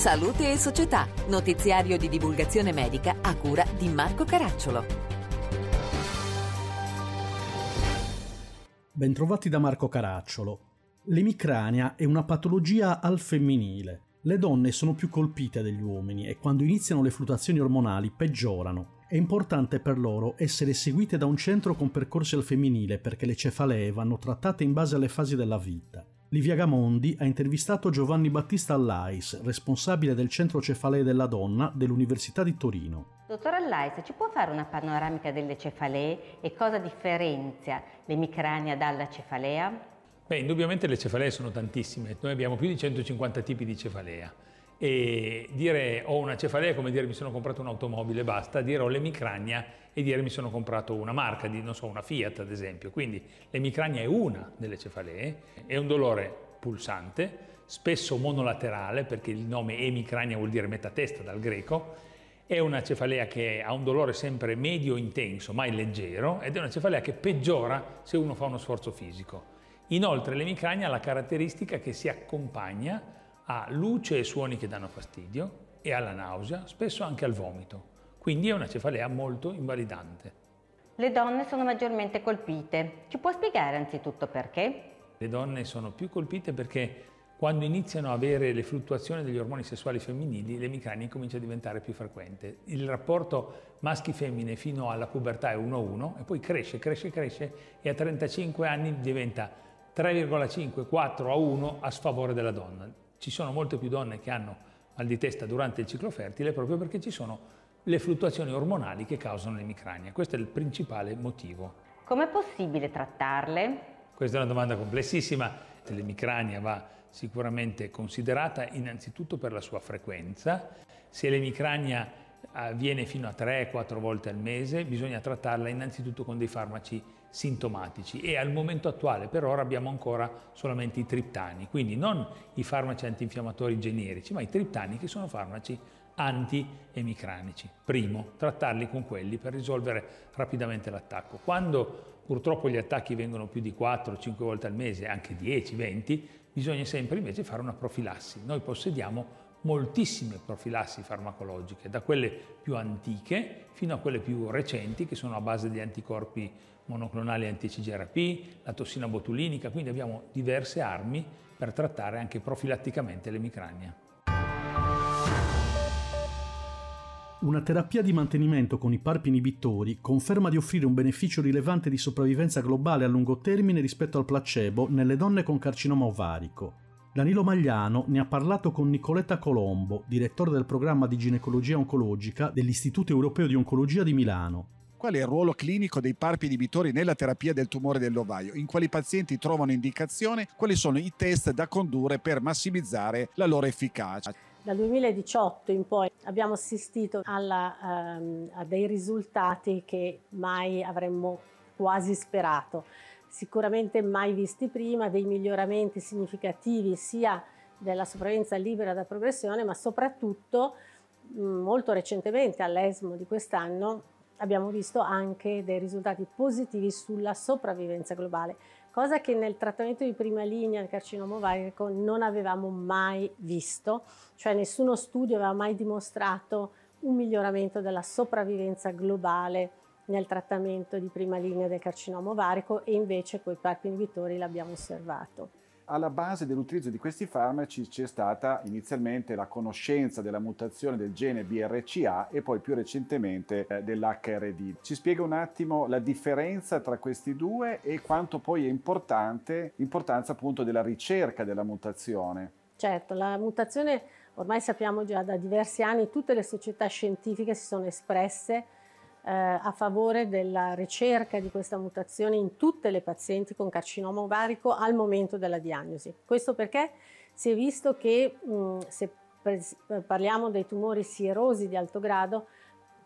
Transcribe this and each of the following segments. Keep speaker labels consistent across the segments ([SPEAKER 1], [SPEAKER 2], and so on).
[SPEAKER 1] Salute e Società, notiziario di divulgazione medica a cura di Marco Caracciolo.
[SPEAKER 2] Bentrovati da Marco Caracciolo. L'emicrania è una patologia al femminile. Le donne sono più colpite degli uomini e quando iniziano le fluttuazioni ormonali peggiorano. È importante per loro essere seguite da un centro con percorsi al femminile perché le cefalee vanno trattate in base alle fasi della vita. Livia Gamondi ha intervistato Giovanni Battista Allais, responsabile del Centro Cefalee della Donna dell'Università di Torino.
[SPEAKER 3] Dottor Allais, ci può fare una panoramica delle cefalee e cosa differenzia l'emicrania dalla cefalea?
[SPEAKER 4] Beh, indubbiamente le cefalee sono tantissime, noi abbiamo più di 150 tipi di cefalea e dire ho una cefalea è come dire mi sono comprato un'automobile, basta, dire ho l'emicrania e dire mi sono comprato una marca, di, non so, una Fiat ad esempio. Quindi l'emicrania è una delle cefalee, è un dolore pulsante, spesso monolaterale perché il nome emicrania vuol dire metà testa dal greco, è una cefalea che ha un dolore sempre medio intenso, mai leggero, ed è una cefalea che peggiora se uno fa uno sforzo fisico. Inoltre l'emicrania ha la caratteristica che si accompagna a luce e suoni che danno fastidio e alla nausea, spesso anche al vomito. Quindi è una cefalea molto invalidante.
[SPEAKER 3] Le donne sono maggiormente colpite. Ci può spiegare anzitutto perché?
[SPEAKER 4] Le donne sono più colpite perché quando iniziano a avere le fluttuazioni degli ormoni sessuali femminili, l'emicrania comincia a diventare più frequente. Il rapporto maschi-femmine fino alla pubertà è 1 a 1 e poi cresce, cresce, cresce e a 35 anni diventa 3,5, 4 a 1 a sfavore della donna ci sono molte più donne che hanno mal di testa durante il ciclo fertile proprio perché ci sono le fluttuazioni ormonali che causano l'emicrania. Questo è il principale motivo.
[SPEAKER 3] Com'è possibile trattarle?
[SPEAKER 4] Questa è una domanda complessissima. L'emicrania va sicuramente considerata innanzitutto per la sua frequenza. Se l'emicrania avviene fino a 3-4 volte al mese, bisogna trattarla innanzitutto con dei farmaci sintomatici e al momento attuale per ora abbiamo ancora solamente i triptani, quindi non i farmaci antinfiammatori generici, ma i triptani che sono farmaci anti-emicranici. Primo, trattarli con quelli per risolvere rapidamente l'attacco. Quando purtroppo gli attacchi vengono più di 4-5 volte al mese, anche 10-20, bisogna sempre invece fare una profilassi. Noi possediamo moltissime profilassi farmacologiche, da quelle più antiche fino a quelle più recenti che sono a base di anticorpi monoclonali anti-CGRP, la tossina botulinica, quindi abbiamo diverse armi per trattare anche profilatticamente l'emicrania.
[SPEAKER 2] Una terapia di mantenimento con i PARP inibitori conferma di offrire un beneficio rilevante di sopravvivenza globale a lungo termine rispetto al placebo nelle donne con carcinoma ovarico. Danilo Magliano ne ha parlato con Nicoletta Colombo, direttore del programma di ginecologia oncologica dell'Istituto Europeo di Oncologia di Milano.
[SPEAKER 5] Qual è il ruolo clinico dei PARP inibitori nella terapia del tumore dell'ovaio? In quali pazienti trovano indicazione? Quali sono i test da condurre per massimizzare la loro efficacia?
[SPEAKER 6] Dal 2018 in poi abbiamo assistito alla, um, a dei risultati che mai avremmo quasi sperato sicuramente mai visti prima, dei miglioramenti significativi sia della sopravvivenza libera da progressione, ma soprattutto molto recentemente all'ESMO di quest'anno abbiamo visto anche dei risultati positivi sulla sopravvivenza globale, cosa che nel trattamento di prima linea del carcinoma ovarico non avevamo mai visto, cioè nessuno studio aveva mai dimostrato un miglioramento della sopravvivenza globale nel trattamento di prima linea del carcinoma ovarico e invece con i PARP inibitori l'abbiamo osservato.
[SPEAKER 5] Alla base dell'utilizzo di questi farmaci c'è stata inizialmente la conoscenza della mutazione del gene BRCA e poi più recentemente eh, dell'HRD. Ci spiega un attimo la differenza tra questi due e quanto poi è importante l'importanza appunto della ricerca della mutazione.
[SPEAKER 6] Certo, la mutazione ormai sappiamo già da diversi anni, tutte le società scientifiche si sono espresse eh, a favore della ricerca di questa mutazione in tutte le pazienti con carcinoma ovarico al momento della diagnosi. Questo perché si è visto che mh, se parliamo dei tumori sierosi di alto grado,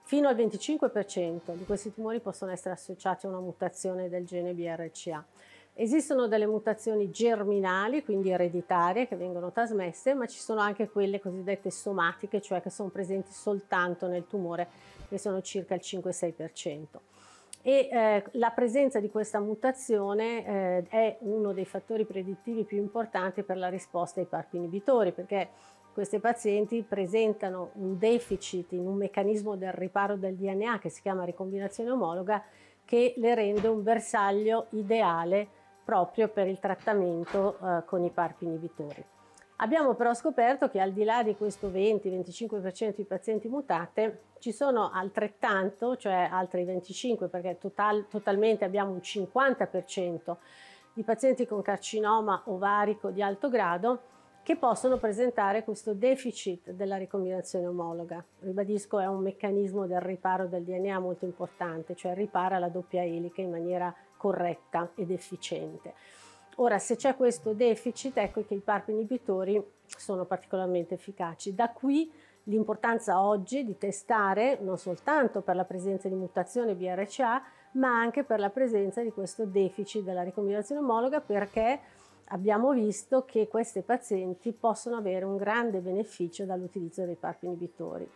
[SPEAKER 6] fino al 25% di questi tumori possono essere associati a una mutazione del gene BRCA. Esistono delle mutazioni germinali, quindi ereditarie, che vengono trasmesse, ma ci sono anche quelle cosiddette somatiche, cioè che sono presenti soltanto nel tumore, che sono circa il 5-6%. E eh, la presenza di questa mutazione eh, è uno dei fattori predittivi più importanti per la risposta ai PARP inibitori, perché queste pazienti presentano un deficit in un meccanismo del riparo del DNA che si chiama ricombinazione omologa che le rende un bersaglio ideale proprio per il trattamento eh, con i PARP inibitori. Abbiamo però scoperto che al di là di questo 20-25% di pazienti mutate, ci sono altrettanto, cioè altri 25 perché total, totalmente abbiamo un 50% di pazienti con carcinoma ovarico di alto grado che possono presentare questo deficit della ricombinazione omologa. Ribadisco, è un meccanismo del riparo del DNA molto importante, cioè ripara la doppia elica in maniera corretta ed efficiente. Ora, se c'è questo deficit, ecco che i PARP inibitori sono particolarmente efficaci. Da qui l'importanza oggi di testare non soltanto per la presenza di mutazione BRCA, ma anche per la presenza di questo deficit della ricombinazione omologa perché abbiamo visto che questi pazienti possono avere un grande beneficio dall'utilizzo dei PARP inibitori.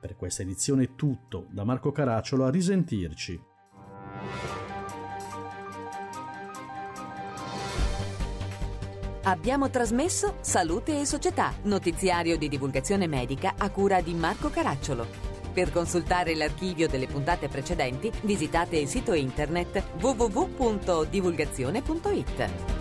[SPEAKER 2] Per questa edizione è tutto, da Marco Caracciolo a risentirci.
[SPEAKER 1] Abbiamo trasmesso Salute e Società, notiziario di divulgazione medica a cura di Marco Caracciolo. Per consultare l'archivio delle puntate precedenti visitate il sito internet www.divulgazione.it.